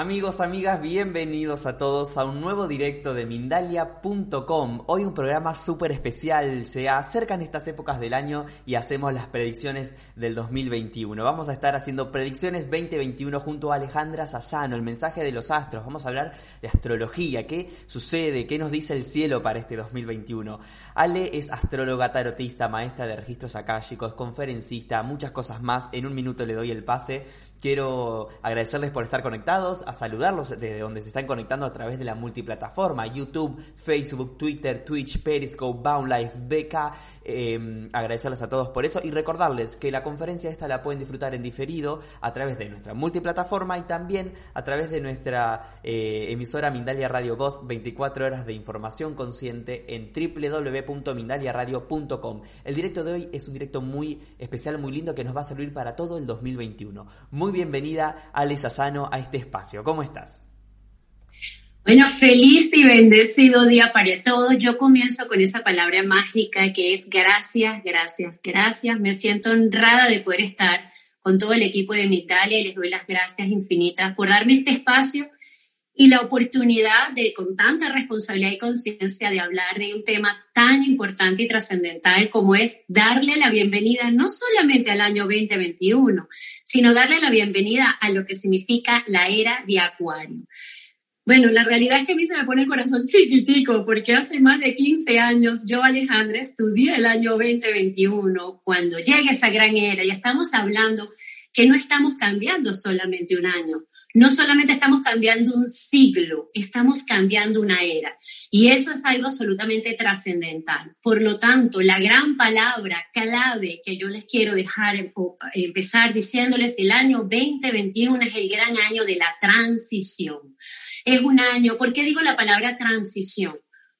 Amigos, amigas, bienvenidos a todos a un nuevo directo de Mindalia.com. Hoy un programa súper especial. Se acercan estas épocas del año y hacemos las predicciones del 2021. Vamos a estar haciendo predicciones 2021 junto a Alejandra Sassano, el mensaje de los astros. Vamos a hablar de astrología, qué sucede, qué nos dice el cielo para este 2021. Ale es astróloga tarotista, maestra de registros akáshicos, conferencista, muchas cosas más. En un minuto le doy el pase. Quiero agradecerles por estar conectados a saludarlos desde donde se están conectando a través de la multiplataforma, YouTube, Facebook, Twitter, Twitch, Periscope, Boundlife, Beca. Em, agradecerles a todos por eso y recordarles que la conferencia esta la pueden disfrutar en diferido a través de nuestra multiplataforma y también a través de nuestra eh, emisora Mindalia Radio Voz 24 horas de información consciente en www.mindaliaradio.com. El directo de hoy es un directo muy especial, muy lindo que nos va a servir para todo el 2021. Muy bienvenida, Alisa Sano, a este espacio. ¿Cómo estás? Bueno, feliz y bendecido día para todos. Yo comienzo con esa palabra mágica que es gracias, gracias, gracias. Me siento honrada de poder estar con todo el equipo de Mitalia y les doy las gracias infinitas por darme este espacio y la oportunidad de, con tanta responsabilidad y conciencia, de hablar de un tema tan importante y trascendental como es darle la bienvenida no solamente al año 2021, sino darle la bienvenida a lo que significa la era de Acuario. Bueno, la realidad es que a mí se me pone el corazón chiquitico porque hace más de 15 años yo, Alejandra, estudié el año 2021 cuando llega esa gran era y estamos hablando que no estamos cambiando solamente un año, no solamente estamos cambiando un siglo, estamos cambiando una era. Y eso es algo absolutamente trascendental. Por lo tanto, la gran palabra clave que yo les quiero dejar, empezar diciéndoles, el año 2021 es el gran año de la transición. Es un año, ¿por qué digo la palabra transición?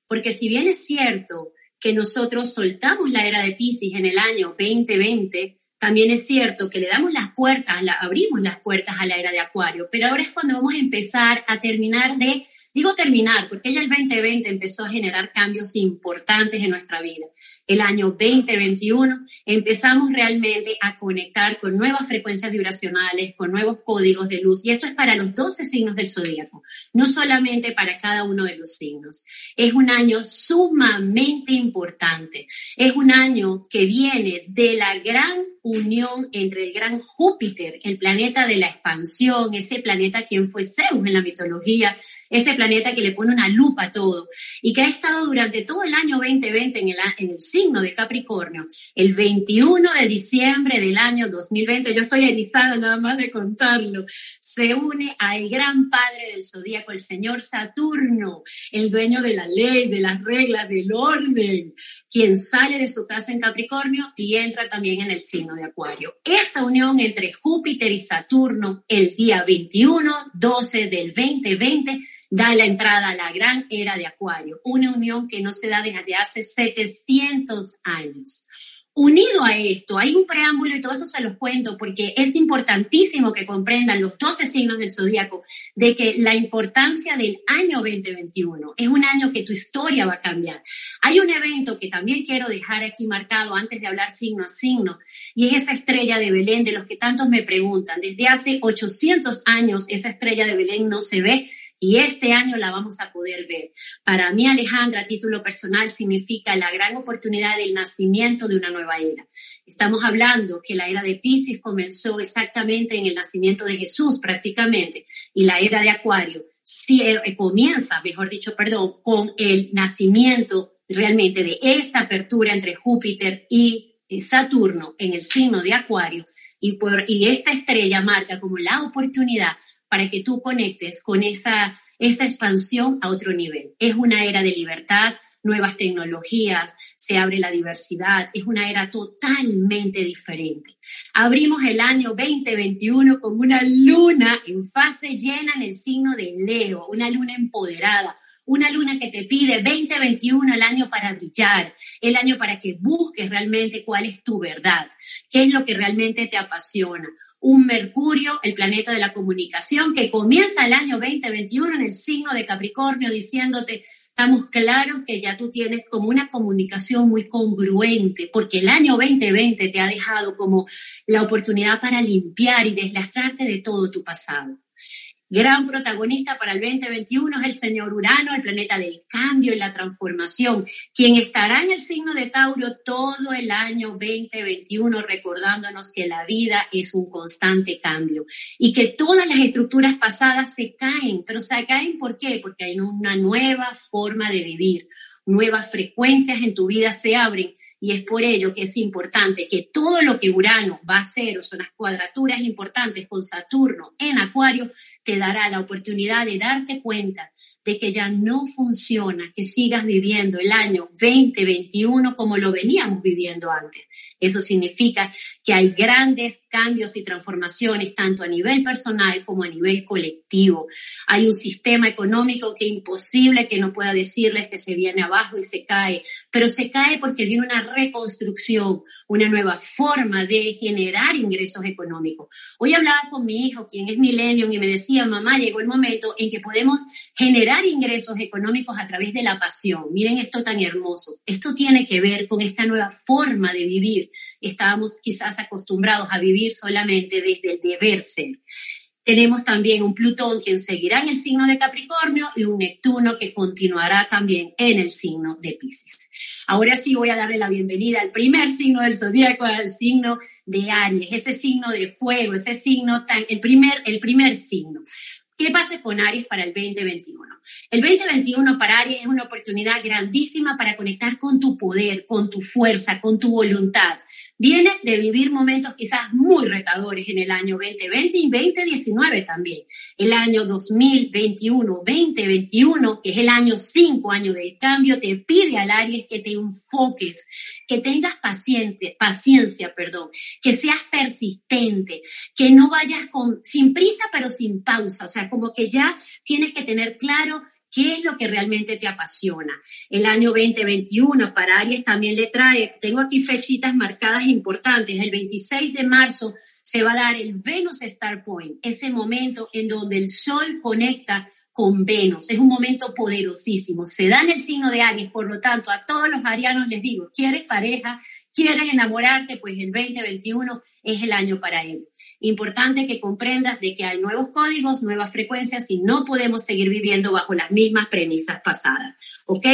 Porque si bien es cierto que nosotros soltamos la era de Pisces en el año 2020, también es cierto que le damos las puertas, abrimos las puertas a la era de Acuario, pero ahora es cuando vamos a empezar a terminar de Digo terminar, porque ya el 2020 empezó a generar cambios importantes en nuestra vida. El año 2021 empezamos realmente a conectar con nuevas frecuencias vibracionales, con nuevos códigos de luz, y esto es para los 12 signos del zodíaco, no solamente para cada uno de los signos. Es un año sumamente importante. Es un año que viene de la gran unión entre el gran Júpiter, el planeta de la expansión, ese planeta quien fue Zeus en la mitología, ese planeta que le pone una lupa a todo y que ha estado durante todo el año 2020 en el, en el signo de Capricornio. El 21 de diciembre del año 2020, yo estoy erizada nada más de contarlo, se une al gran padre del zodíaco, el señor Saturno, el dueño de la ley, de las reglas, del orden, quien sale de su casa en Capricornio y entra también en el signo de Acuario. Esta unión entre Júpiter y Saturno el día 21, 12 del 2020 da la entrada a la gran era de Acuario, una unión que no se da desde hace 700 años. Unido a esto, hay un preámbulo y todo esto se los cuento porque es importantísimo que comprendan los 12 signos del zodíaco de que la importancia del año 2021 es un año que tu historia va a cambiar. Hay un evento que también quiero dejar aquí marcado antes de hablar signo a signo y es esa estrella de Belén de los que tantos me preguntan. Desde hace 800 años esa estrella de Belén no se ve y este año la vamos a poder ver. Para mí, Alejandra, a título personal, significa la gran oportunidad del nacimiento de una nueva era. Estamos hablando que la era de Pisces comenzó exactamente en el nacimiento de Jesús prácticamente y la era de Acuario eh, comienza, mejor dicho, perdón, con el nacimiento realmente de esta apertura entre Júpiter y Saturno en el signo de Acuario y, por, y esta estrella marca como la oportunidad para que tú conectes con esa, esa expansión a otro nivel. Es una era de libertad, nuevas tecnologías, se abre la diversidad, es una era totalmente diferente. Abrimos el año 2021 con una luna en fase llena en el signo de Leo, una luna empoderada, una luna que te pide 2021 el año para brillar, el año para que busques realmente cuál es tu verdad, qué es lo que realmente te apasiona. Un Mercurio, el planeta de la comunicación, que comienza el año 2021 en el signo de Capricornio diciéndote, estamos claros que ya tú tienes como una comunicación muy congruente, porque el año 2020 te ha dejado como la oportunidad para limpiar y deslastrarte de todo tu pasado. gran protagonista para el 2021 es el señor Urano, el planeta del cambio y la transformación, quien estará en el signo de Tauro todo el año 2021 recordándonos que la vida es un constante cambio y que todas las estructuras pasadas se caen, pero se caen ¿por qué? Porque hay una nueva forma de vivir, nuevas frecuencias en tu vida se abren y es por ello que es importante que todo lo que Urano va a hacer o son las cuadraturas importantes con Saturno en Acuario te dará la oportunidad de darte cuenta de que ya no funciona que sigas viviendo el año 2021 como lo veníamos viviendo antes. Eso significa que hay grandes cambios y transformaciones tanto a nivel personal como a nivel colectivo. Hay un sistema económico que es imposible que no pueda decirles que se viene abajo y se cae, pero se cae porque viene una reconstrucción, una nueva forma de generar ingresos económicos. Hoy hablaba con mi hijo, quien es millennium, y me decía, mamá, llegó el momento en que podemos generar ingresos económicos a través de la pasión. Miren esto tan hermoso. Esto tiene que ver con esta nueva forma de vivir. Estábamos quizás acostumbrados a vivir solamente desde el deber ser. Tenemos también un Plutón quien seguirá en el signo de Capricornio y un Neptuno que continuará también en el signo de Pisces. Ahora sí voy a darle la bienvenida al primer signo del zodíaco, al signo de Aries, ese signo de fuego, ese signo tan, el primer, el primer signo. ¿Qué pasa con Aries para el 2021? El 2021 para Aries es una oportunidad grandísima para conectar con tu poder, con tu fuerza, con tu voluntad. Vienes de vivir momentos quizás muy retadores en el año 2020 y 2019 también. El año 2021, 2021, que es el año 5 año del cambio, te pide al Aries que te enfoques, que tengas paciente, paciencia, perdón, que seas persistente, que no vayas con, sin prisa pero sin pausa. O sea, como que ya tienes que tener claro ¿Qué es lo que realmente te apasiona? El año 2021 para Aries también le trae, tengo aquí fechitas marcadas importantes, el 26 de marzo se va a dar el Venus Star Point, ese momento en donde el Sol conecta con Venus. Es un momento poderosísimo. Se da en el signo de Aries, por lo tanto, a todos los arianos les digo, ¿quieres pareja? ¿Quieres enamorarte? Pues el 2021 es el año para él. Importante que comprendas de que hay nuevos códigos, nuevas frecuencias y no podemos seguir viviendo bajo las mismas premisas pasadas. ¿Ok?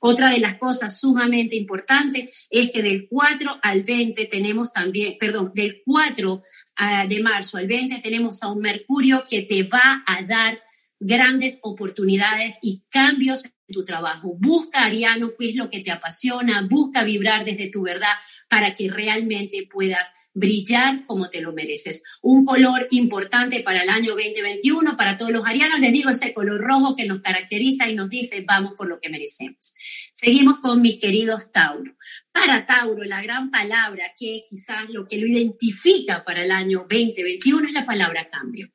Otra de las cosas sumamente importantes es que del 4 al 20 tenemos también, perdón, del 4 ah, de marzo al 20 tenemos a un Mercurio que te va a dar grandes oportunidades y cambios en tu trabajo. Busca, Ariano, qué es lo que te apasiona, busca vibrar desde tu verdad para que realmente puedas brillar como te lo mereces. Un color importante para el año 2021, para todos los arianos, les digo ese color rojo que nos caracteriza y nos dice, vamos por lo que merecemos. Seguimos con mis queridos Tauro. Para Tauro, la gran palabra que quizás lo que lo identifica para el año 2021 es la palabra cambio.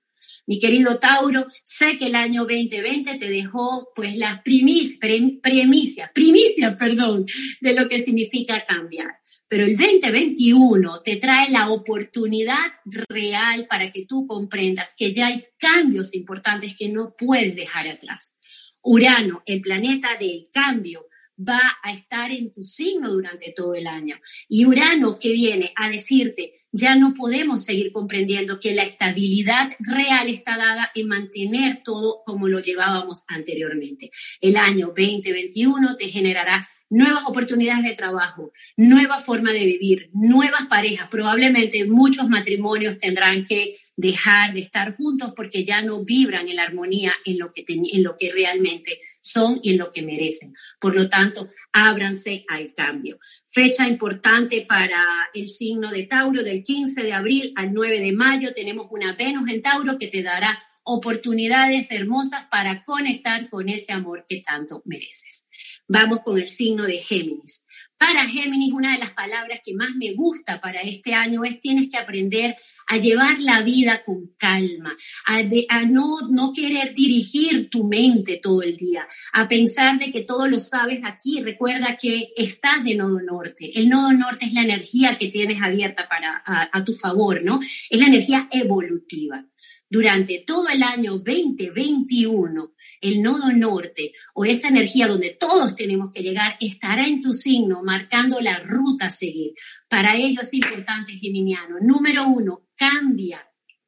Mi querido Tauro, sé que el año 2020 te dejó pues las primis, primicias, primicia, perdón, de lo que significa cambiar. Pero el 2021 te trae la oportunidad real para que tú comprendas que ya hay cambios importantes que no puedes dejar atrás. Urano, el planeta del cambio, va a estar en tu signo durante todo el año. Y Urano que viene a decirte, ya no podemos seguir comprendiendo que la estabilidad real está dada en mantener todo como lo llevábamos anteriormente. El año 2021 te generará nuevas oportunidades de trabajo, nueva forma de vivir, nuevas parejas. Probablemente muchos matrimonios tendrán que dejar de estar juntos porque ya no vibran en la armonía en lo que, en lo que realmente son y en lo que merecen. Por lo tanto, ábranse al cambio. Fecha importante para el signo de Tauro del 15 de abril al 9 de mayo tenemos una Venus en Tauro que te dará oportunidades hermosas para conectar con ese amor que tanto mereces. Vamos con el signo de Géminis. Para Géminis, una de las palabras que más me gusta para este año es tienes que aprender a llevar la vida con calma, a, a, no, no querer dirigir tu mente todo el día, a pensar de que todo lo sabes aquí. Recuerda que estás de nodo norte. El nodo norte es la energía que tienes abierta para, a tu favor, ¿no? Es la energía evolutiva durante todo el año 2021, el nodo norte o esa energía donde todos tenemos que llegar estará en tu signo marcando la ruta a seguir. Para ello es importante, Geminiano. Número uno, cambia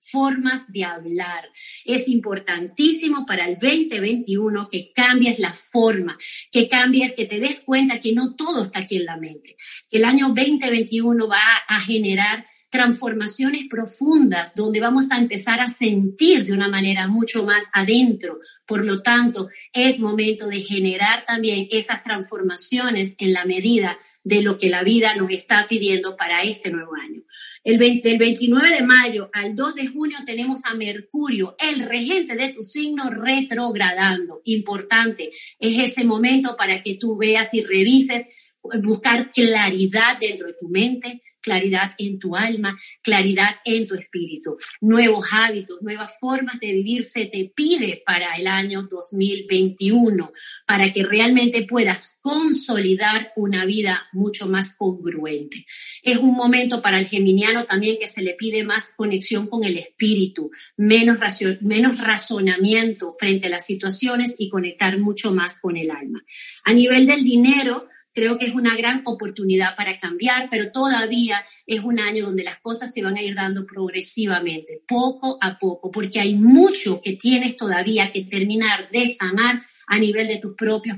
formas de hablar. Es importantísimo para el 2021 que cambies la forma, que cambies, que te des cuenta que no todo está aquí en la mente, que el año 2021 va a generar transformaciones profundas donde vamos a empezar a sentir de una manera mucho más adentro. Por lo tanto, es momento de generar también esas transformaciones en la medida de lo que la vida nos está pidiendo para este nuevo año. El, 29 de mayo al 2 de junio tenemos a Mercurio, el regente de tu signo, retrogradando. Importante, es ese momento para que tú veas y revises buscar claridad dentro de tu mente, claridad en tu alma, claridad en tu espíritu. Nuevos hábitos, nuevas formas de vivir se te pide para el año 2021, para que realmente puedas consolidar una vida mucho más congruente. Es un momento para el geminiano también que se le pide más conexión con el espíritu, menos, menos razonamiento frente a las situaciones y conectar mucho más con el alma. A nivel del dinero, creo que es una gran oportunidad para cambiar, pero todavía es un año donde las cosas se van a ir dando progresivamente, poco a poco, porque hay mucho que tienes todavía que terminar de sanar a nivel de tus propios,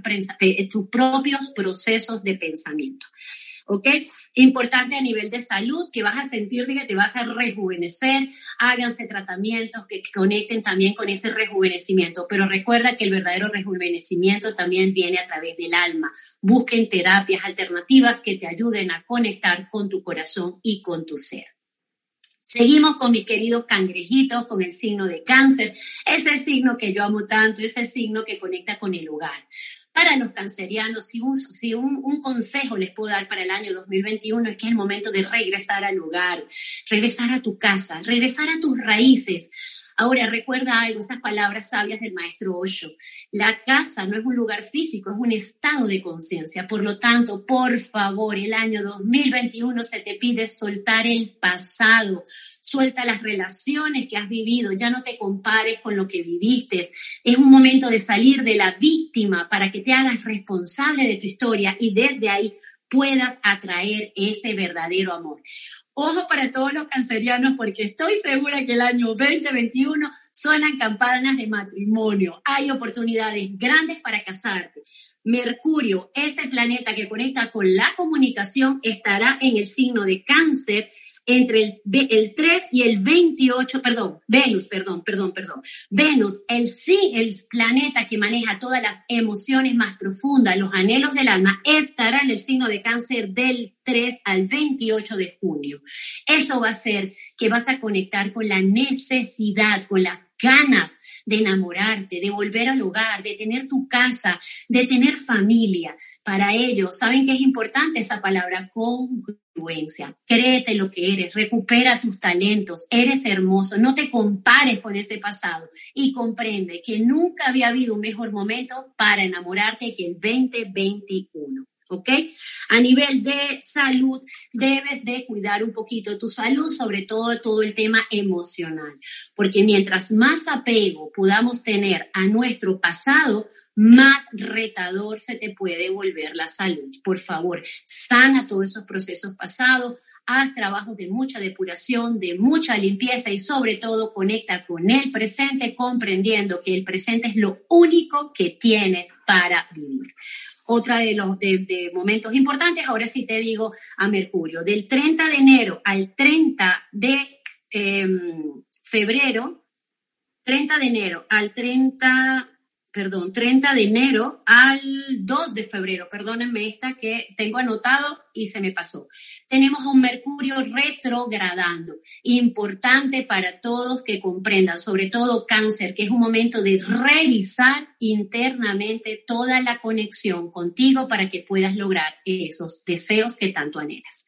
tus propios procesos de pensamiento. ¿Ok? Importante a nivel de salud, que vas a sentir que te vas a rejuvenecer, háganse tratamientos que conecten también con ese rejuvenecimiento, pero recuerda que el verdadero rejuvenecimiento también viene a través del alma. Busquen terapias alternativas que te ayuden a conectar con tu corazón y con tu ser. Seguimos con mis queridos cangrejitos, con el signo de cáncer, ese signo que yo amo tanto, ese signo que conecta con el hogar para los cancerianos, si, un, si un, consejo les puedo dar para el año 2021 es que es el momento de regresar al hogar, regresar a tu casa, regresar a tus raíces. Ahora, recuerda algo, esas palabras sabias del maestro Osho. La casa no es un lugar físico, es un estado de conciencia. Por lo tanto, por favor, el año 2021 se te pide soltar el pasado, suelta las relaciones que has vivido, ya no te compares con lo que viviste. Es un momento de salir de la víctima para que te hagas responsable de tu historia y desde ahí puedas atraer ese verdadero amor. Ojo para todos los cancerianos porque estoy segura que el año 2021 suenan campanas de matrimonio. Hay oportunidades grandes para casarte. Mercurio, ese planeta que conecta con la comunicación, estará en el signo de cáncer entre el, el 3 y el 28, perdón, Venus, perdón, perdón, perdón. Venus, el sí, el planeta que maneja todas las emociones más profundas, los anhelos del alma, estará en el signo de cáncer del 3 al 28 de junio. Eso va a hacer que vas a conectar con la necesidad, con las ganas de enamorarte, de volver al hogar, de tener tu casa, de tener familia. Para ello, ¿saben qué es importante esa palabra? Congruencia. Créete lo que eres, recupera tus talentos, eres hermoso, no te compares con ese pasado y comprende que nunca había habido un mejor momento para enamorarte que el 2021. ¿Ok? A nivel de salud, debes de cuidar un poquito tu salud, sobre todo todo el tema emocional, porque mientras más apego podamos tener a nuestro pasado, más retador se te puede volver la salud. Por favor, sana todos esos procesos pasados, haz trabajos de mucha depuración, de mucha limpieza y sobre todo conecta con el presente, comprendiendo que el presente es lo único que tienes para vivir otra de los de, momentos importantes. Ahora sí te digo a Mercurio, del 30 de enero al 30 de em, febrero, 30 de enero al 30 perdón, 30 de enero al 2 de febrero, perdónenme esta que tengo anotado y se me pasó. Tenemos un Mercurio retrogradando, importante para todos que comprendan, sobre todo cáncer, que es un momento de revisar internamente toda la conexión contigo para que puedas lograr esos deseos que tanto anhelas.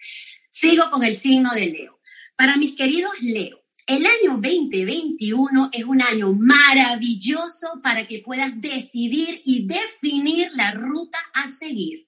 Sigo con el signo de Leo. Para mis queridos Leo, el año 2021 es un año maravilloso para que puedas decidir y definir la ruta a seguir.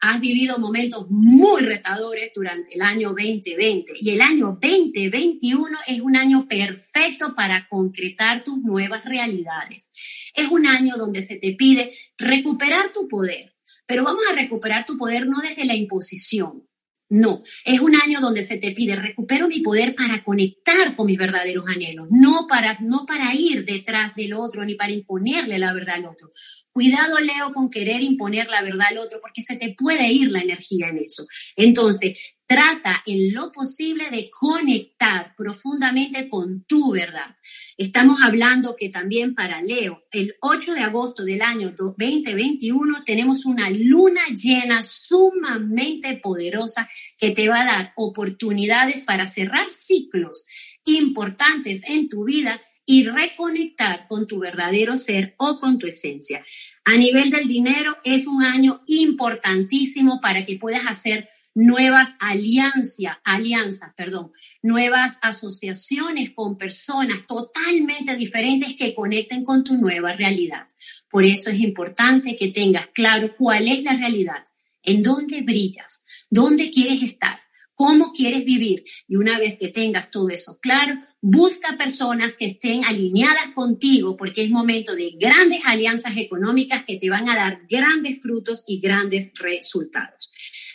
Has vivido momentos muy retadores durante el año 2020 y el año 2021 es un año perfecto para concretar tus nuevas realidades. Es un año donde se te pide recuperar tu poder, pero vamos a recuperar tu poder no desde la imposición, No, es un año donde se te pide recupero mi poder para conectar con mis verdaderos anhelos, no para no para ir detrás del otro ni para imponerle la verdad al otro. Cuidado, Leo, con querer imponer la verdad al otro porque se te puede ir la energía en eso. Entonces, trata en lo posible de conectar profundamente con tu verdad. Estamos hablando que también para Leo, el 8 de agosto del año 2021 tenemos una luna llena sumamente poderosa que te va a dar oportunidades para cerrar ciclos importantes en tu vida y reconectar con tu verdadero ser o con tu esencia. A nivel del dinero es un año importantísimo para que puedas hacer nuevas alianzas, alianzas, perdón, nuevas asociaciones con personas totalmente diferentes que conecten con tu nueva realidad. Por eso es importante que tengas claro cuál es la realidad, en dónde brillas, dónde quieres estar cómo quieres vivir. Y una vez que tengas todo eso claro, busca personas que estén alineadas contigo porque es momento de grandes alianzas económicas que te van a dar grandes frutos y grandes resultados.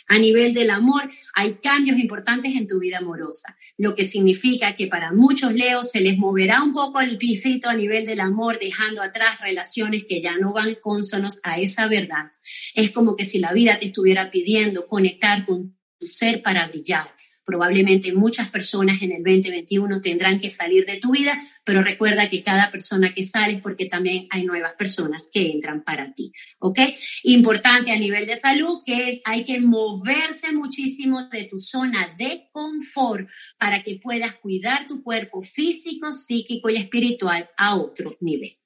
A nivel del amor, hay cambios importantes en tu vida amorosa, lo que significa que para muchos leos se les moverá un poco el pisito a nivel del amor, dejando atrás relaciones que ya no van cónsonos a esa verdad. Es como que si la vida te estuviera pidiendo conectar con tu ser para brillar. Probablemente muchas personas en el 2021 tendrán que salir de tu vida, pero recuerda que cada persona que sale es porque también hay nuevas personas que entran para ti. ¿Ok? Importante a nivel de salud que es, hay que moverse muchísimo de tu zona de confort para que puedas cuidar tu cuerpo físico, psíquico y espiritual a otro nivel.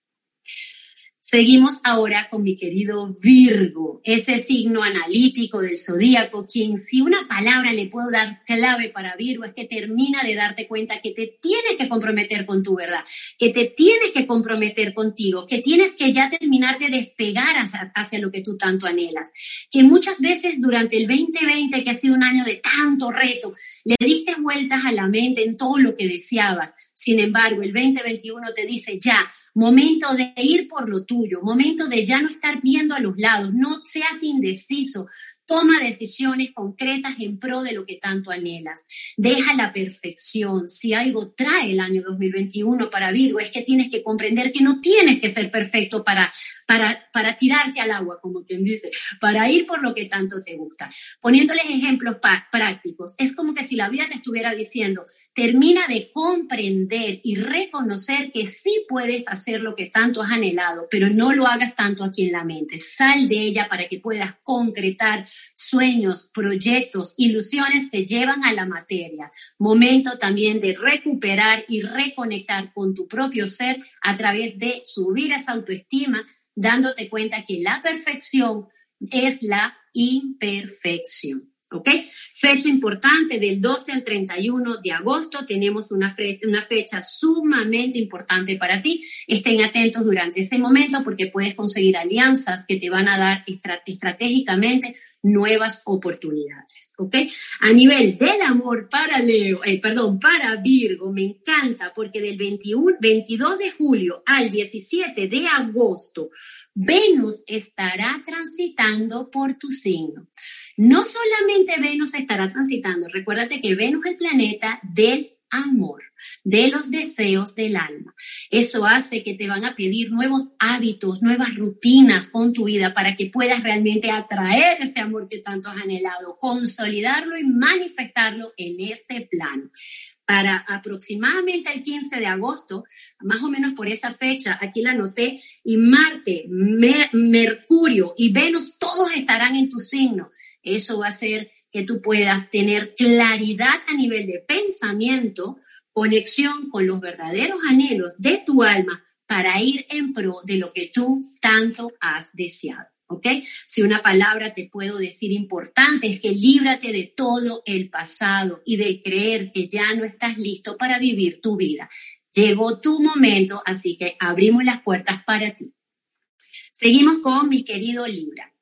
Seguimos ahora con mi querido Virgo, ese signo analítico del zodíaco, quien si una palabra le puedo dar clave para Virgo es que termina de darte cuenta que te tienes que comprometer con tu verdad, que te tienes que comprometer contigo, que tienes que ya terminar de despegar hacia, hacia lo que tú tanto anhelas, que muchas veces durante el 2020, que ha sido un año de tanto reto, le diste vueltas a la mente en todo lo que deseabas. Sin embargo, el 2021 te dice ya, momento de ir por lo tuyo momento de ya no estar viendo a los lados, no seas indeciso, Toma decisiones concretas en pro de lo que tanto anhelas. Deja la perfección. Si algo trae el año 2021 para Virgo, es que tienes que comprender que no tienes que ser perfecto para, para, para tirarte al agua, como quien dice, para ir por lo que tanto te gusta. Poniéndoles ejemplos prácticos, es como que si la vida te estuviera diciendo, termina de comprender y reconocer que sí puedes hacer lo que tanto has anhelado, pero no lo hagas tanto aquí en la mente. Sal de ella para que puedas concretar sueños, proyectos, ilusiones se llevan a la materia. Momento también de recuperar y reconectar con tu propio ser a través de subir esa autoestima, dándote cuenta que la perfección es la imperfección. ¿Ok? Fecha importante del 12 al 31 de agosto. Tenemos una, una fecha sumamente importante para ti. Estén atentos durante ese momento porque puedes conseguir alianzas que te van a dar estratégicamente nuevas oportunidades. ¿Ok? A nivel del amor para Leo, eh, perdón, para Virgo, me encanta porque del 21, 22 de julio al 17 de agosto, Venus estará transitando por tu signo. No solamente Venus estará transitando, recuérdate que Venus es el planeta del amor, de los deseos del alma. Eso hace que te van a pedir nuevos hábitos, nuevas rutinas con tu vida para que puedas realmente atraer ese amor que tanto has anhelado, consolidarlo y manifestarlo en este plano para aproximadamente el 15 de agosto, más o menos por esa fecha, aquí la anoté, y Marte, Mercurio y Venus, todos estarán en tu signo. Eso va a hacer que tú puedas tener claridad a nivel de pensamiento, conexión con los verdaderos anhelos de tu alma para ir en pro de lo que tú tanto has deseado. ¿ok? Si una palabra te puedo decir importante es que líbrate de todo el pasado y de creer que ya no estás listo para vivir tu vida. Llegó tu momento, así que abrimos las puertas para ti. Seguimos con mi querido Libra.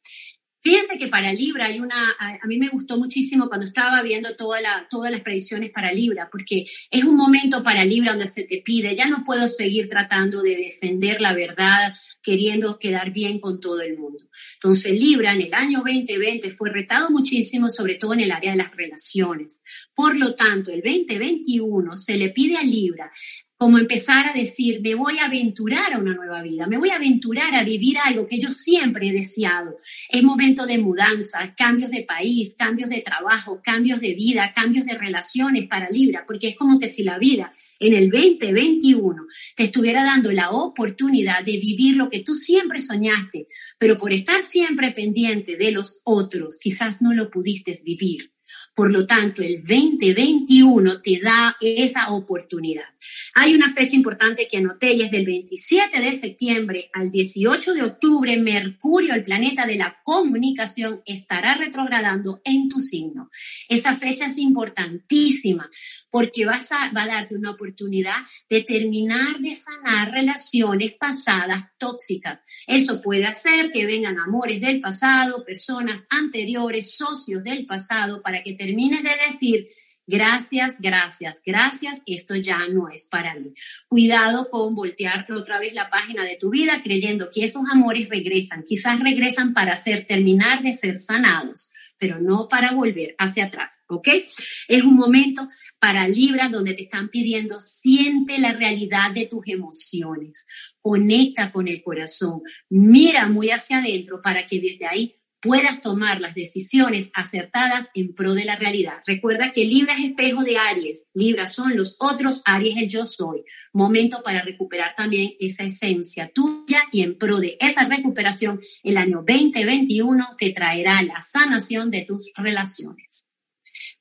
Fíjense que para Libra hay una, a, mí me gustó muchísimo cuando estaba viendo toda la, todas las predicciones para Libra, porque es un momento para Libra donde se te pide, ya no puedo seguir tratando de defender la verdad, queriendo quedar bien con todo el mundo. Entonces Libra en el año 2020 fue retado muchísimo, sobre todo en el área de las relaciones. Por lo tanto, el 2021 se le pide a Libra como empezar a decir, me voy a aventurar a una nueva vida, me voy a aventurar a vivir algo que yo siempre he deseado. Es momento de mudanza, cambios de país, cambios de trabajo, cambios de vida, cambios de relaciones para Libra, porque es como que si la vida en el 2021 te estuviera dando la oportunidad de vivir lo que tú siempre soñaste, pero por estar siempre pendiente de los otros, quizás no lo pudiste vivir. Por lo tanto, el 2021 te da esa oportunidad. Hay una fecha importante que anoté y es del 27 de septiembre al 18 de octubre, Mercurio, el planeta de la comunicación, estará retrogradando en tu signo. Esa fecha es importantísima porque vas a, va a darte una oportunidad de terminar de sanar relaciones pasadas tóxicas. Eso puede hacer que vengan amores del pasado, personas anteriores, socios del pasado, para que termines de decir, Gracias, gracias, gracias. Esto ya no es para mí. Cuidado con voltear otra vez la página de tu vida creyendo que esos amores regresan. Quizás regresan para hacer terminar de ser sanados pero no para volver hacia atrás, ¿ok? Es un momento para Libra donde te están pidiendo, siente la realidad de tus emociones, conecta con el corazón, mira muy hacia adentro para que desde ahí puedas tomar las decisiones acertadas en pro de la realidad. Recuerda que Libra es espejo de Aries, Libra son los otros, Aries el yo soy. Momento para recuperar también esa esencia tuya y en pro de esa recuperación, el año 2021 te traerá la sanación de tus relaciones.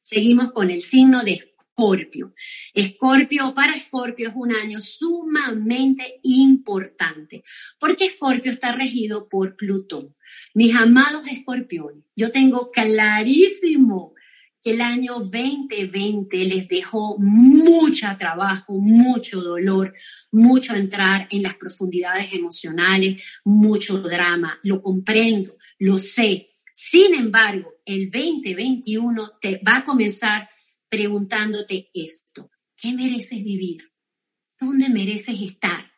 Seguimos con el signo de Escorpio. Escorpio, para Escorpio es un año sumamente importante, porque Escorpio está regido por Plutón. Mis amados escorpiones, yo tengo clarísimo que el año 2020 les dejó mucho trabajo, mucho dolor, mucho entrar en las profundidades emocionales, mucho drama. Lo comprendo, lo sé. Sin embargo, el 2021 te va a comenzar preguntándote esto. ¿Qué mereces vivir? ¿Dónde mereces estar?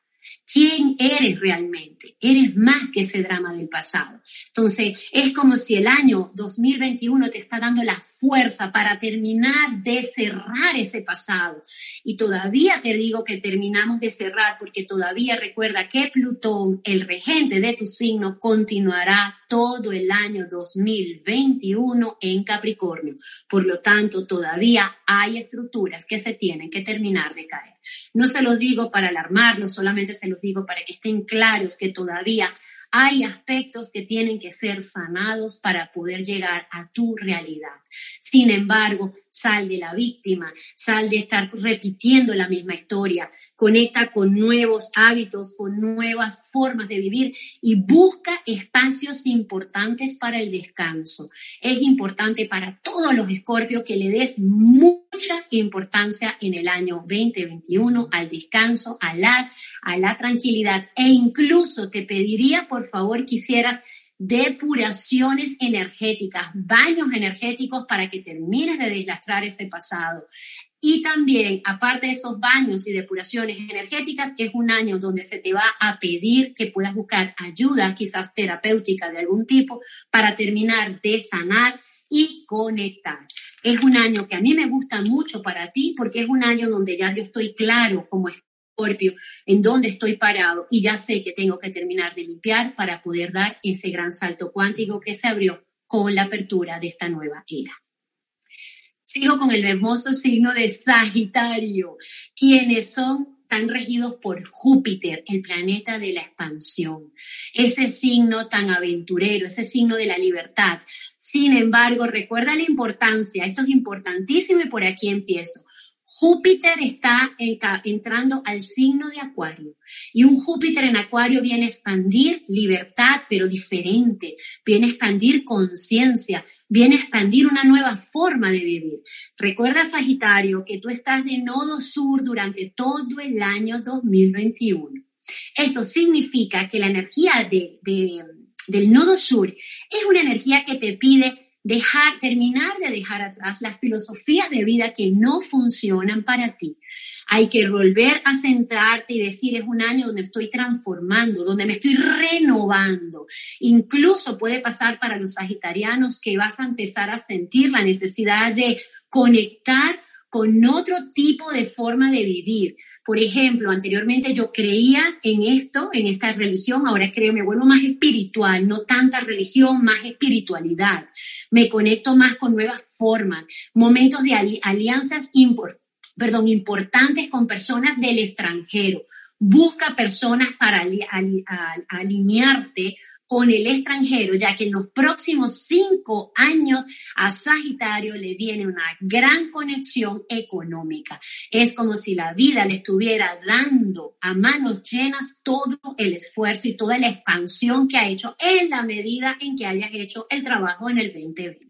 ¿Quién eres realmente? Eres más que ese drama del pasado. Entonces, es como si el año 2021 te está dando la fuerza para terminar de cerrar ese pasado. Y todavía te digo que terminamos de cerrar porque todavía recuerda que Plutón, el regente de tu signo, continuará todo el año 2021 en Capricornio. Por lo tanto, todavía hay estructuras que se tienen que terminar de caer. No se lo digo para alarmarlos, solamente se los digo para que estén claros que todavía hay aspectos que tienen que ser sanados para poder llegar a tu realidad. Sin embargo, sal de la víctima, sal de estar repitiendo la misma historia, conecta con nuevos hábitos, con nuevas formas de vivir y busca espacios importantes para el descanso. Es importante para todos los escorpios que le des mucha importancia en el año 2021 al descanso, a la, a la tranquilidad e incluso te pediría por favor que hicieras depuraciones energéticas, baños energéticos para que termines de deslastrar ese pasado. Y también, aparte de esos baños y depuraciones energéticas, es un año donde se te va a pedir que puedas buscar ayuda, quizás terapéutica de algún tipo, para terminar de sanar y conectar. Es un año que a mí me gusta mucho para ti porque es un año donde ya yo estoy claro cómo en dónde estoy parado y ya sé que tengo que terminar de limpiar para poder dar ese gran salto cuántico que se abrió con la apertura de esta nueva era. Sigo con el hermoso signo de Sagitario, quienes son tan regidos por Júpiter, el planeta de la expansión. Ese signo tan aventurero, ese signo de la libertad. Sin embargo, recuerda la importancia, esto es importantísimo y por aquí empiezo. Júpiter está entrando al signo de Acuario y un Júpiter en Acuario viene a expandir libertad, pero diferente, viene a expandir conciencia, viene a expandir una nueva forma de vivir. Recuerda, Sagitario, que tú estás de nodo sur durante todo el año 2021. Eso significa que la energía de del nodo sur es una energía que te pide dejar, terminar de dejar atrás las filosofías de vida que no funcionan para ti. Hay que volver a centrarte y decir, es un año donde estoy transformando, donde me estoy renovando. Incluso puede pasar para los sagitarianos que vas a empezar a sentir la necesidad de conectar con otro tipo de forma de vivir. Por ejemplo, anteriormente yo creía en esto, en esta religión, ahora creo, me vuelvo más espiritual, no tanta religión, más espiritualidad. Me conecto más con nuevas formas, momentos de alianzas importantes perdón, importantes con personas del extranjero. Busca personas para alinearte con el extranjero, ya que en los próximos cinco años a Sagitario le viene una gran conexión económica. Es como si la vida le estuviera dando a manos llenas todo el esfuerzo y toda la expansión que ha hecho en la medida en que hayas hecho el trabajo en el 2020.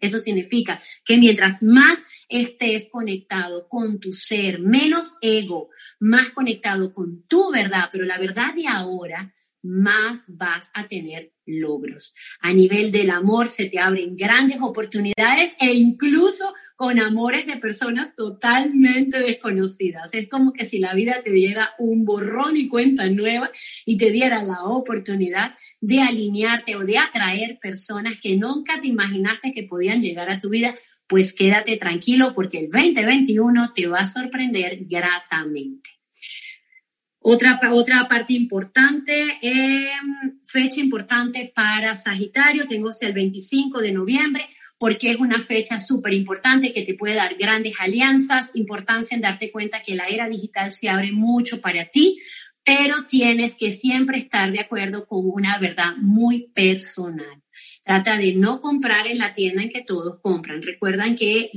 Eso significa que mientras más estés conectado con tu ser, menos ego, más conectado con tu verdad, pero la verdad de ahora, más vas a tener logros. A nivel del amor se te abren grandes oportunidades e incluso con amores de personas totalmente desconocidas. Es como que si la vida te diera un borrón y cuenta nueva y te diera la oportunidad de alinearte o de atraer personas que nunca te imaginaste que podían llegar a tu vida, pues quédate tranquilo porque el 2021 te va a sorprender gratamente. Otra, otra parte importante, eh, fecha importante para Sagitario, tengo el 25 de noviembre, porque es una fecha súper importante que te puede dar grandes alianzas, importancia en darte cuenta que la era digital se abre mucho para ti, pero tienes que siempre estar de acuerdo con una verdad muy personal. Trata de no comprar en la tienda en que todos compran. Recuerdan que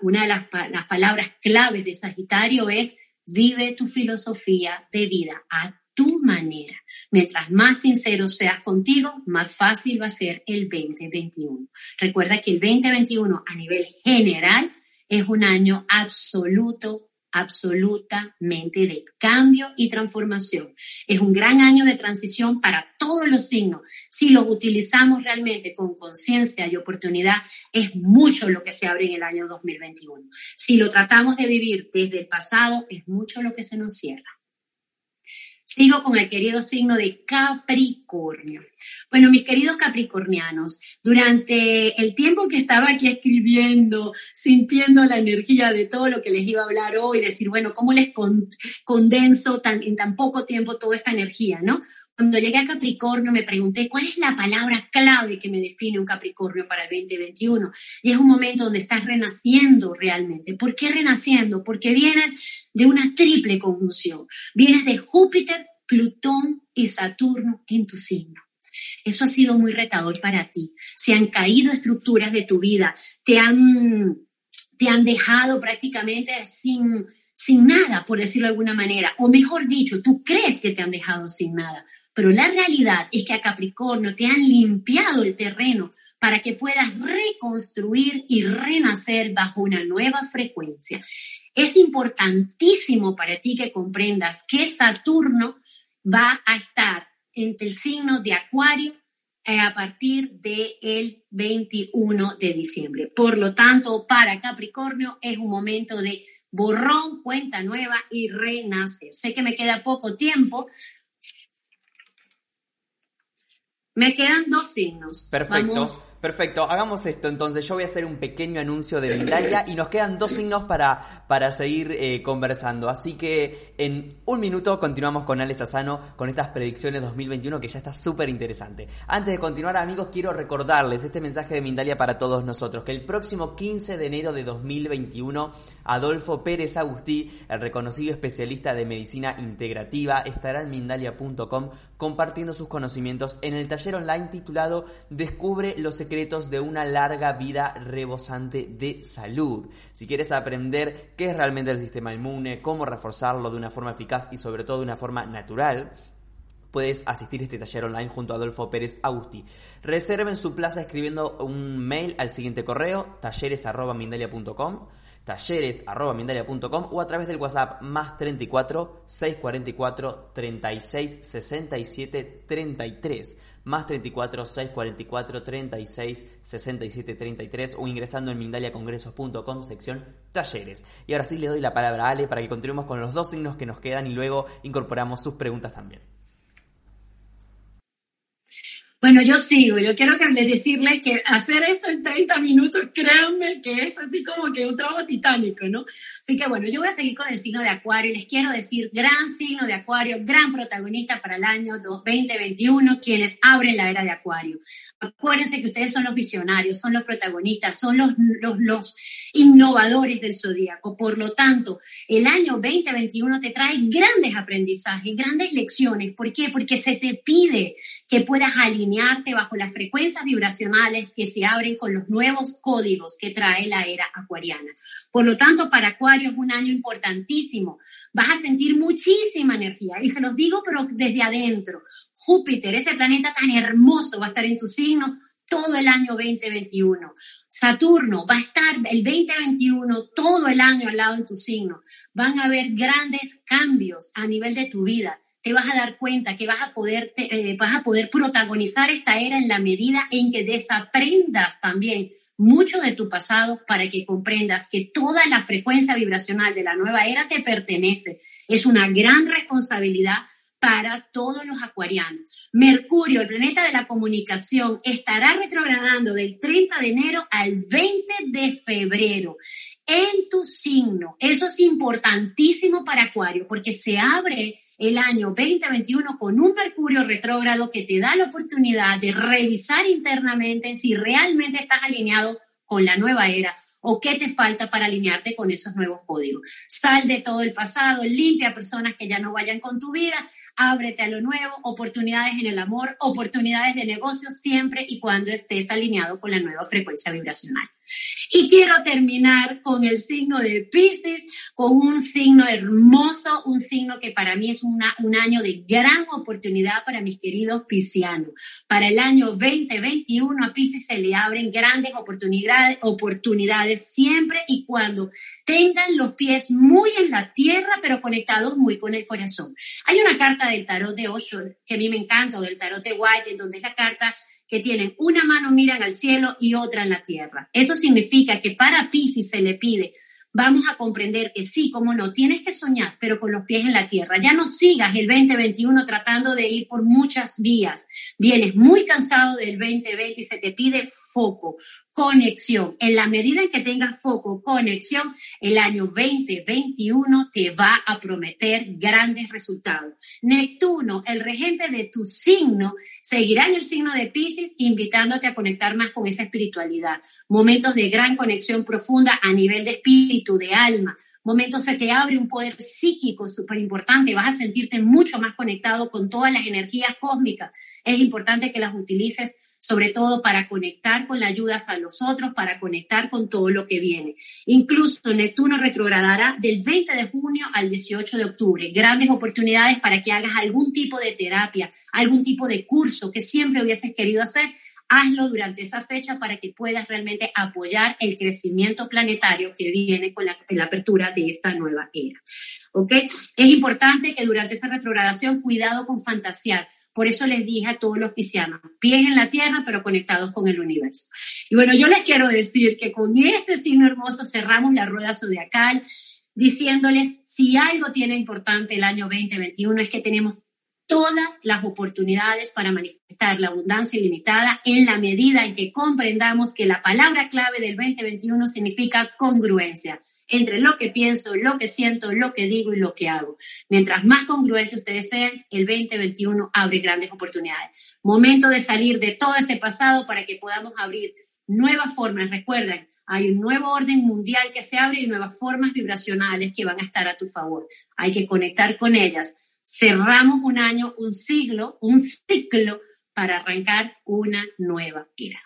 una de las, palabras claves de Sagitario es Vive tu filosofía de vida tu manera. Mientras más sincero seas contigo, más fácil va a ser el 2021. Recuerda que el 2021 a nivel general es un año absoluto absolutamente de cambio y transformación. Es un gran año de transición para todos los signos. Si los utilizamos realmente con conciencia y oportunidad, es mucho lo que se abre en el año 2021. Si lo tratamos de vivir desde el pasado, es mucho lo que se nos cierra. Sigo con el querido signo de Capricornio. Bueno, mis queridos capricornianos, durante el tiempo que estaba aquí escribiendo, sintiendo la energía de todo lo que les iba a hablar hoy, decir, bueno, ¿cómo les condenso en tan poco tiempo toda esta energía, no? Cuando llegué a Capricornio me pregunté, ¿cuál es la palabra clave que me define un Capricornio para el 2021? Y es un momento donde estás renaciendo realmente. ¿Por qué renaciendo? Porque vienes de una triple conjunción. Vienes de Júpiter, Plutón y Saturno en tu signo. Eso ha sido muy retador para ti. Se han caído estructuras de tu vida, te han, te han dejado prácticamente sin, sin nada, por decirlo de alguna manera. O mejor dicho, tú crees que te han dejado sin nada. Pero la realidad es que a Capricornio te han limpiado el terreno para que puedas reconstruir y renacer bajo una nueva frecuencia. Es importantísimo para ti que comprendas que Saturno va a estar entre el signo de Acuario eh, a partir del 21 de diciembre. Por lo tanto, para Capricornio es un momento de borrón, cuenta nueva y renacer. Sé que me queda poco tiempo, me quedan dos signos. Perfecto, perfecto. Hagamos esto entonces. Yo voy a hacer un pequeño anuncio de Mindalia y nos quedan dos signos para, para seguir eh, conversando. Así que en un minuto continuamos con Alex Asano con estas predicciones 2021 que ya está súper interesante. Antes de continuar, amigos, quiero recordarles este mensaje de Mindalia para todos nosotros: que el próximo 15 de enero de 2021, Adolfo Pérez Agustí, el reconocido especialista de medicina integrativa, estará en mindalia.com compartiendo sus conocimientos en el taller online titulado Descubre los secretos de una larga vida rebosante de salud. Si quieres aprender qué es realmente el sistema inmune, cómo reforzarlo de una forma eficaz y sobre todo de una forma natural, puedes asistir a este taller online junto a Adolfo Pérez Augusti. Reserven su plaza escribiendo un mail al siguiente correo, talleres.mindalia.com talleres.mindalia.com o a través del WhatsApp más 34 644 36 67 33 más 34 644 36 67 33 o ingresando en mindaliacongresos.com sección talleres. Y ahora sí le doy la palabra a Ale para que continuemos con los dos signos que nos quedan y luego incorporamos sus preguntas también. Bueno, yo sigo. Yo quiero que les decirles que hacer esto en 30 minutos, créanme que es así como que un trabajo titánico, ¿no? Así que bueno, yo voy a seguir con el signo de Acuario les quiero decir, gran signo de Acuario, gran protagonista para el año 2021, quienes abren la era de Acuario. Acuérdense que ustedes son los visionarios, son los protagonistas, son los, los, los innovadores del zodíaco. Por lo tanto, el año 2021 te trae grandes aprendizajes, grandes lecciones. ¿Por qué? Porque se te pide que puedas alinearte bajo las frecuencias vibracionales que se abren con los nuevos códigos que trae la era acuariana. Por lo tanto, para Acuario es un año importantísimo. Vas a sentir muchísima energía y se los digo, pero desde adentro. Júpiter, ese planeta tan hermoso, va a estar en tu signo todo el año 2021. Saturno va a estar el 2021 todo el año al lado de tu signo. Van a haber grandes cambios a nivel de tu vida te vas a dar cuenta que vas a poder, eh, vas a poder protagonizar esta era en la medida en que desaprendas también mucho de tu pasado para que comprendas que toda la frecuencia vibracional de la nueva era te pertenece. Es una gran responsabilidad para todos los acuarianos. Mercurio, el planeta de la comunicación, estará retrogradando del 30 de enero al 20 de febrero en tu signo. Eso es importantísimo para Acuario porque se abre el año 2021 con un Mercurio retrógrado que te da la oportunidad de revisar internamente si realmente estás alineado con la nueva era o qué te falta para alinearte con esos nuevos códigos. Sal de todo el pasado, limpia personas que ya no vayan con tu vida, ábrete a lo nuevo, oportunidades en el amor, oportunidades de negocio siempre y cuando estés alineado con la nueva frecuencia vibracional. Y quiero terminar con el signo de Pisces, con un signo hermoso, un signo que para mí es una, un año de gran oportunidad para mis queridos piscianos. Para el año 2021 a Pisces se le abren grandes oportunidades, oportunidades siempre y cuando tengan los pies muy en la tierra, pero conectados muy con el corazón. Hay una carta del tarot de Osho que a mí me encanta, del tarot de White, en donde es la carta que tienen una mano miran al cielo y otra en la tierra. Eso significa que para Pisces se le pide vamos a comprender que sí, como no, tienes que soñar, pero con los pies en la tierra. Ya no sigas el 2021 tratando de ir por muchas vías. Vienes muy cansado del 2020 y se te pide foco, conexión. En la medida en que tengas foco, conexión, el año 2021 te va a prometer grandes resultados. Neptuno, el regente de tu signo, seguirá en el signo de Pisces, invitándote a conectar más con esa espiritualidad. Momentos de gran conexión profunda a nivel de espíritu, de alma. Momentos en que abre un poder psíquico súper importante. Vas a sentirte mucho más conectado con todas las energías cósmicas. Es importante que las utilices sobre todo para conectar con la ayuda a los otros, para conectar con todo lo que viene. Incluso Neptuno retrogradará del 20 de junio al 18 de octubre. Grandes oportunidades para que hagas algún tipo de terapia, algún tipo de curso que siempre hubieses querido hacer hazlo durante esa fecha para que puedas realmente apoyar el crecimiento planetario que viene con la, apertura de esta nueva era. ¿Ok? Es importante que durante esa retrogradación, cuidado con fantasear. Por eso les dije a todos los piscianos, pies en la tierra, pero conectados con el universo. Y bueno, yo les quiero decir que con este signo hermoso cerramos la rueda zodiacal diciéndoles si algo tiene importante el año 2021 es que tenemos todas las oportunidades para manifestar la abundancia ilimitada en la medida en que comprendamos que la palabra clave del 2021 significa congruencia entre lo que pienso, lo que siento, lo que digo y lo que hago. Mientras más congruentes ustedes sean, el 2021 abre grandes oportunidades. Momento de salir de todo ese pasado para que podamos abrir nuevas formas. Recuerden, hay un nuevo orden mundial que se abre y nuevas formas vibracionales que van a estar a tu favor. Hay que conectar con ellas cerramos un año, un siglo, un ciclo para arrancar una nueva era.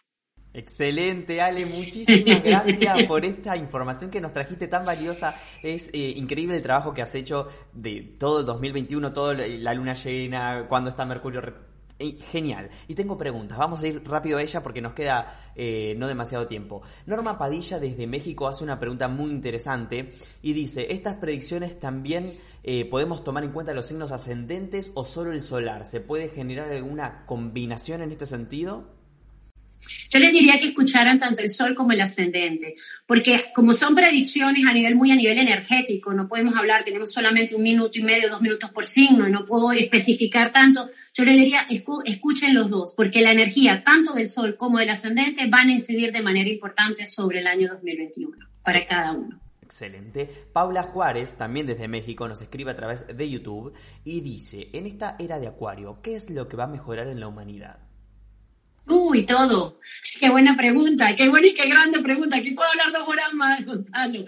Excelente, Ale, muchísimas gracias por esta información que nos trajiste tan valiosa. Es eh, increíble el trabajo que has hecho de todo el 2021, toda la luna llena, cuando está Mercurio Genial. Y tengo preguntas. Vamos a ir rápido a ella porque nos queda eh, no demasiado tiempo. Norma Padilla desde México hace una pregunta muy interesante y dice, ¿estas predicciones también eh, podemos tomar en cuenta los signos ascendentes o solo el solar? ¿Se puede generar alguna combinación en este sentido? Yo les diría que escucharan tanto el sol como el ascendente, porque como son predicciones a nivel muy a nivel energético, no podemos hablar, tenemos solamente un minuto y medio, dos minutos por signo, no puedo especificar tanto, yo les diría, escuchen los dos, porque la energía tanto del sol como del ascendente van a incidir de manera importante sobre el año 2021, para cada uno. Excelente. Paula Juárez, también desde México, nos escribe a través de YouTube y dice, en esta era de Acuario, ¿qué es lo que va a mejorar en la humanidad? Uy, todo. Qué buena pregunta, qué buena y qué grande pregunta. Aquí puedo hablar dos horas más, Gonzalo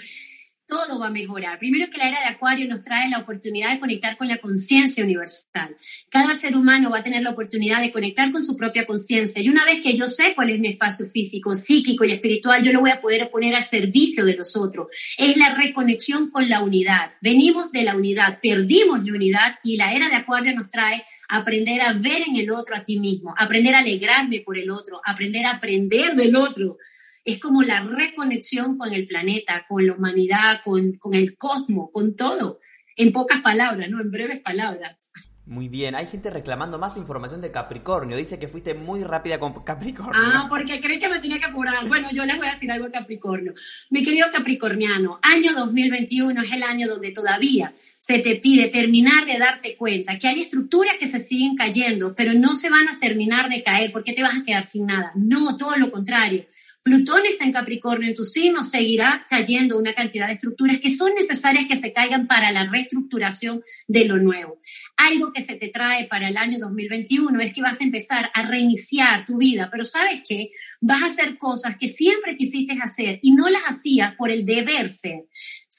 todo va a mejorar. Primero que la era de Acuario nos trae la oportunidad de conectar con la conciencia universal. Cada ser humano va a tener la oportunidad de conectar con su propia conciencia y una vez que yo sé cuál es mi espacio físico, psíquico y espiritual, yo lo voy a poder poner al servicio de los otros. Es la reconexión con la unidad. Venimos de la unidad, perdimos la unidad y la era de Acuario nos trae aprender a ver en el otro a ti mismo, aprender a alegrarme por el otro, aprender a aprender del otro es como la reconexión con el planeta, con la humanidad, con, con el cosmos, con todo. En pocas palabras, ¿no? En breves palabras. Muy bien, hay gente reclamando más información de Capricornio. Dice que fuiste muy rápida con Capricornio. Ah, porque creí que me tenía que apurar. Bueno, yo les voy a decir algo de Capricornio. Mi querido Capricorniano, año 2021 es el año donde todavía se te pide terminar de darte cuenta que hay estructuras que se siguen cayendo, pero no se van a terminar de caer porque te vas a quedar sin nada. No, todo lo contrario. Plutón está en Capricornio, en tu signo seguirá cayendo una cantidad de estructuras que son necesarias que se caigan para la reestructuración de lo nuevo. Algo que se te trae para el año 2021 es que vas a empezar a reiniciar tu vida, pero sabes qué, vas a hacer cosas que siempre quisiste hacer y no las hacías por el deber ser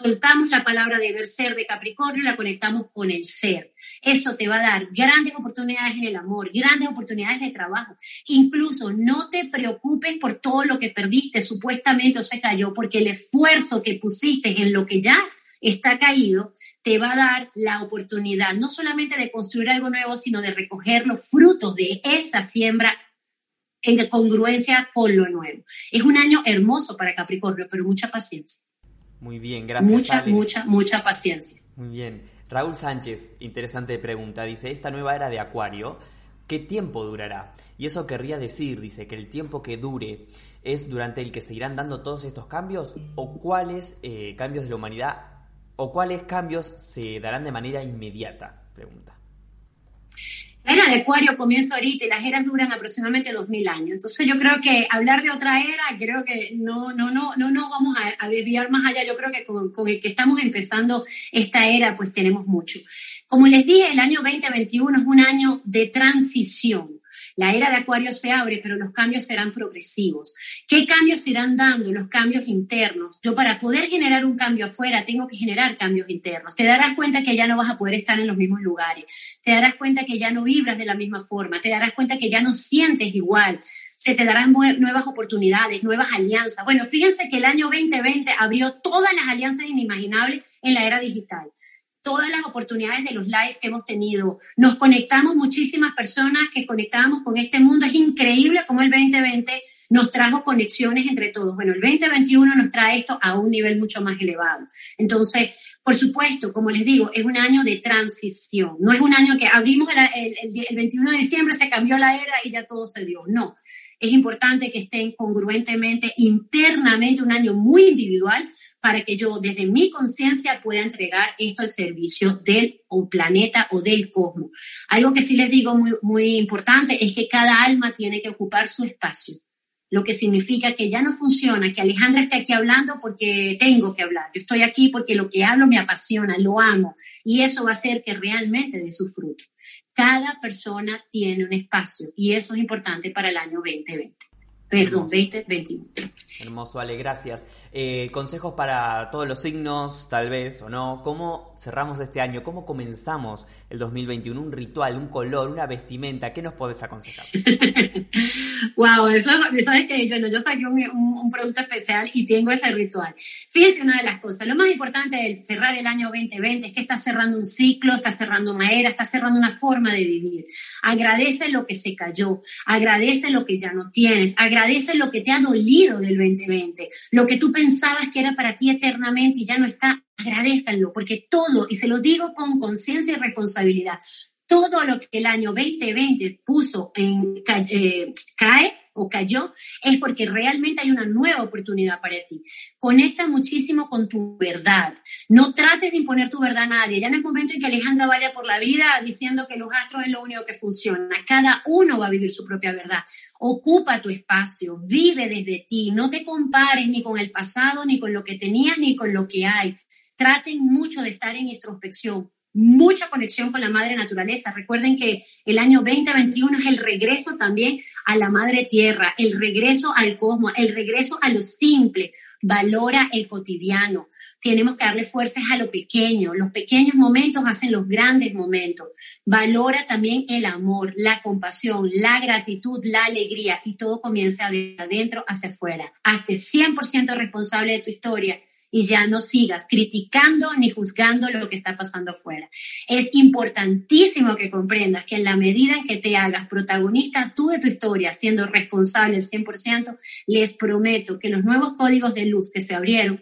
soltamos la palabra deber ser de Capricornio y la conectamos con el ser. Eso te va a dar grandes oportunidades en el amor, grandes oportunidades de trabajo. Incluso no te preocupes por todo lo que perdiste supuestamente o se cayó, porque el esfuerzo que pusiste en lo que ya está caído te va a dar la oportunidad no solamente de construir algo nuevo, sino de recoger los frutos de esa siembra en congruencia con lo nuevo. Es un año hermoso para Capricornio, pero mucha paciencia. Muy bien, gracias. Mucha, mucha, mucha paciencia. Muy bien. Raúl Sánchez, interesante pregunta, dice, esta nueva era de Acuario, ¿qué tiempo durará? Y eso querría decir, dice, que el tiempo que dure es durante el que se irán dando todos estos cambios o cuáles eh, cambios de la humanidad o cuáles cambios se darán de manera inmediata, pregunta. La era de Acuario comienza ahorita y las eras duran aproximadamente 2000 años. Entonces yo creo que hablar de otra era, creo que no, no, no, no nos vamos a, desviar más allá. Yo creo que con, con, el que estamos empezando esta era, pues tenemos mucho. Como les dije, el año 2021 es un año de transición. La era de Acuario se abre, pero los cambios serán progresivos. ¿Qué cambios irán dando? Los cambios internos. Yo para poder generar un cambio afuera tengo que generar cambios internos. Te darás cuenta que ya no vas a poder estar en los mismos lugares. Te darás cuenta que ya no vibras de la misma forma. Te darás cuenta que ya no sientes igual se te darán nuevas oportunidades, nuevas alianzas. Bueno, fíjense que el año 2020 abrió todas las alianzas inimaginables en la era digital todas las oportunidades de los lives que hemos tenido. Nos conectamos muchísimas personas que conectamos con este mundo. Es increíble cómo el 2020 nos trajo conexiones entre todos. Bueno, el 2021 nos trae esto a un nivel mucho más elevado. Entonces, por supuesto, como les digo, es un año de transición. No es un año que abrimos el, el 21 de diciembre, se cambió la era y ya todo se dio. No es importante que estén congruentemente internamente un año muy individual para que yo desde mi conciencia pueda entregar esto al servicio del planeta o del cosmos. Algo que sí les digo muy, muy importante es que cada alma tiene que ocupar su espacio lo que significa que ya no funciona, que Alejandra esté aquí hablando porque tengo que hablar. Yo estoy aquí porque lo que hablo me apasiona, lo amo y eso va a hacer que realmente dé su fruto. Cada persona tiene un espacio y eso es importante para el año 2020. Perdón, 2021. Hermoso, Ale, gracias. Eh, consejos para todos los signos, tal vez o no. ¿Cómo cerramos este año? ¿Cómo comenzamos el 2021? Un ritual, un color, una vestimenta. ¿Qué nos podés aconsejar? wow, eso, sabes que yo, yo saqué un, un, producto especial y tengo ese ritual. Fíjense una de las cosas. Lo más importante de cerrar el año 2020 es que estás cerrando un ciclo, estás cerrando una era, estás cerrando una forma de vivir. Agradece lo que se cayó, agradece lo que ya no tienes, agradece lo que te ha dolido del 2020, lo que tú pensabas que era para ti eternamente y ya no está, agradezcanlo, porque todo, y se lo digo con conciencia y responsabilidad, todo lo que el año 2020 puso en, eh, cae o cayó, es porque realmente hay una nueva oportunidad para ti. Conecta muchísimo con tu verdad. No trates de imponer tu verdad a nadie. Ya no es momento en que Alejandra vaya por la vida diciendo que los astros es lo único que funciona. Cada uno va a vivir su propia verdad. Ocupa tu espacio, vive desde ti. No te compares ni con el pasado, ni con lo que tenías, ni con lo que hay. Traten mucho de estar en introspección mucha conexión con la madre naturaleza. Recuerden que el año 2021 es el regreso también a la madre tierra, el regreso al cosmos, el regreso a lo simple. Valora el cotidiano. Tenemos que darle fuerzas a lo pequeño. Los pequeños momentos hacen los grandes momentos. Valora también el amor, la compasión, la gratitud, la alegría y todo comienza de adentro hacia afuera. Hazte 100% responsable de tu historia y ya no sigas criticando ni juzgando lo que está pasando afuera. Es importantísimo que comprendas que en la medida en que te hagas protagonista tú de tu historia, siendo responsable al 100%, les prometo que los nuevos códigos de luz que se abrieron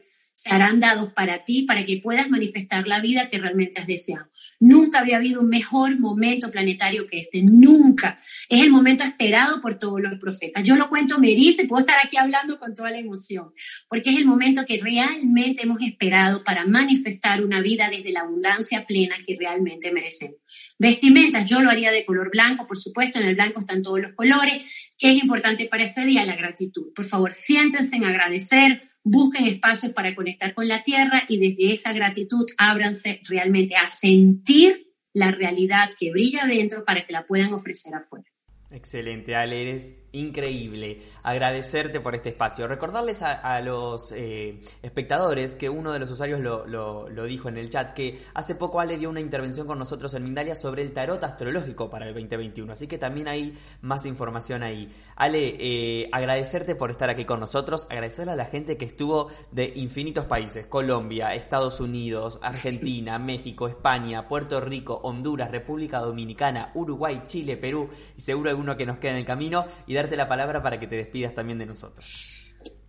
harán dados para ti para que puedas manifestar la vida que realmente has deseado. Nunca había habido un mejor momento planetario que este, nunca. Es el momento esperado por todos los profetas. Yo lo cuento, me dice, puedo estar aquí hablando con toda la emoción, porque es el momento que realmente hemos esperado para manifestar una vida desde la abundancia plena que realmente merecemos. Vestimentas, yo lo haría de color blanco, por supuesto, en el blanco están todos los colores. ¿Qué es importante para ese día? La gratitud. Por favor, siéntense en agradecer, busquen espacios para conectar con la tierra y desde esa gratitud ábranse realmente a sentir la realidad que brilla adentro para que la puedan ofrecer afuera. Excelente, Ale, eres increíble. Agradecerte por este espacio. Recordarles a, los eh, espectadores que uno de los usuarios lo, dijo en el chat, que hace poco Ale dio una intervención con nosotros en Mindalia sobre el tarot astrológico para el 2021. Así que también hay más información ahí. Ale, eh, agradecerte por estar aquí con nosotros, agradecerle a la gente que estuvo de infinitos países, Colombia, Estados Unidos, Argentina, México, España, Puerto Rico, Honduras, República Dominicana, Uruguay, Chile, Perú y seguro uno que nos queda en el camino y darte la palabra para que te despidas también de nosotros.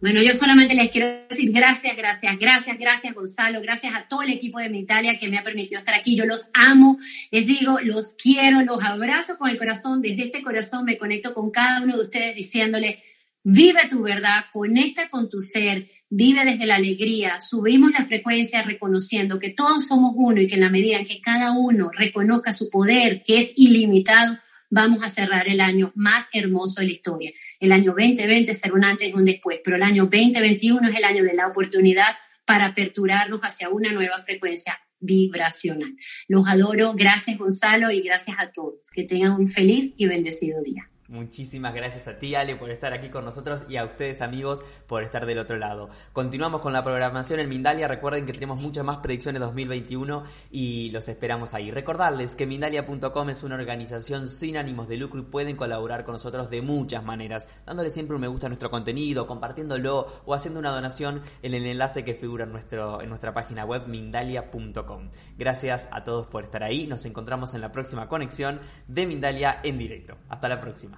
Bueno, yo solamente les quiero decir gracias, gracias, gracias, gracias Gonzalo, gracias a todo el equipo de mi Italia que me ha permitido estar aquí. Yo los amo, les digo, los quiero, los abrazo con el corazón. Desde este corazón me conecto con cada uno de ustedes diciéndole, vive tu verdad, conecta con tu ser, vive desde la alegría, subimos la frecuencia reconociendo que todos somos uno y que en la medida en que cada uno reconozca su poder, que es ilimitado, vamos a cerrar el año más hermoso de la historia. El año 2020 será un antes y un después, pero el año 2021 es el año de la oportunidad para aperturarnos hacia una nueva frecuencia vibracional. Los adoro, gracias Gonzalo y gracias a todos. Que tengan un feliz y bendecido día. Muchísimas gracias a ti, Ale, por estar aquí con nosotros y a ustedes, amigos, por estar del otro lado. Continuamos con la programación en Mindalia. Recuerden que tenemos muchas más predicciones 2021 y los esperamos ahí. Recordarles que Mindalia.com es una organización sin ánimos de lucro y pueden colaborar con nosotros de muchas maneras, dándole siempre un me gusta a nuestro contenido, compartiéndolo o haciendo una donación en el enlace que figura en, nuestro, en nuestra página web Mindalia.com. Gracias a todos por estar ahí. Nos encontramos en la próxima conexión de Mindalia en directo. Hasta la próxima.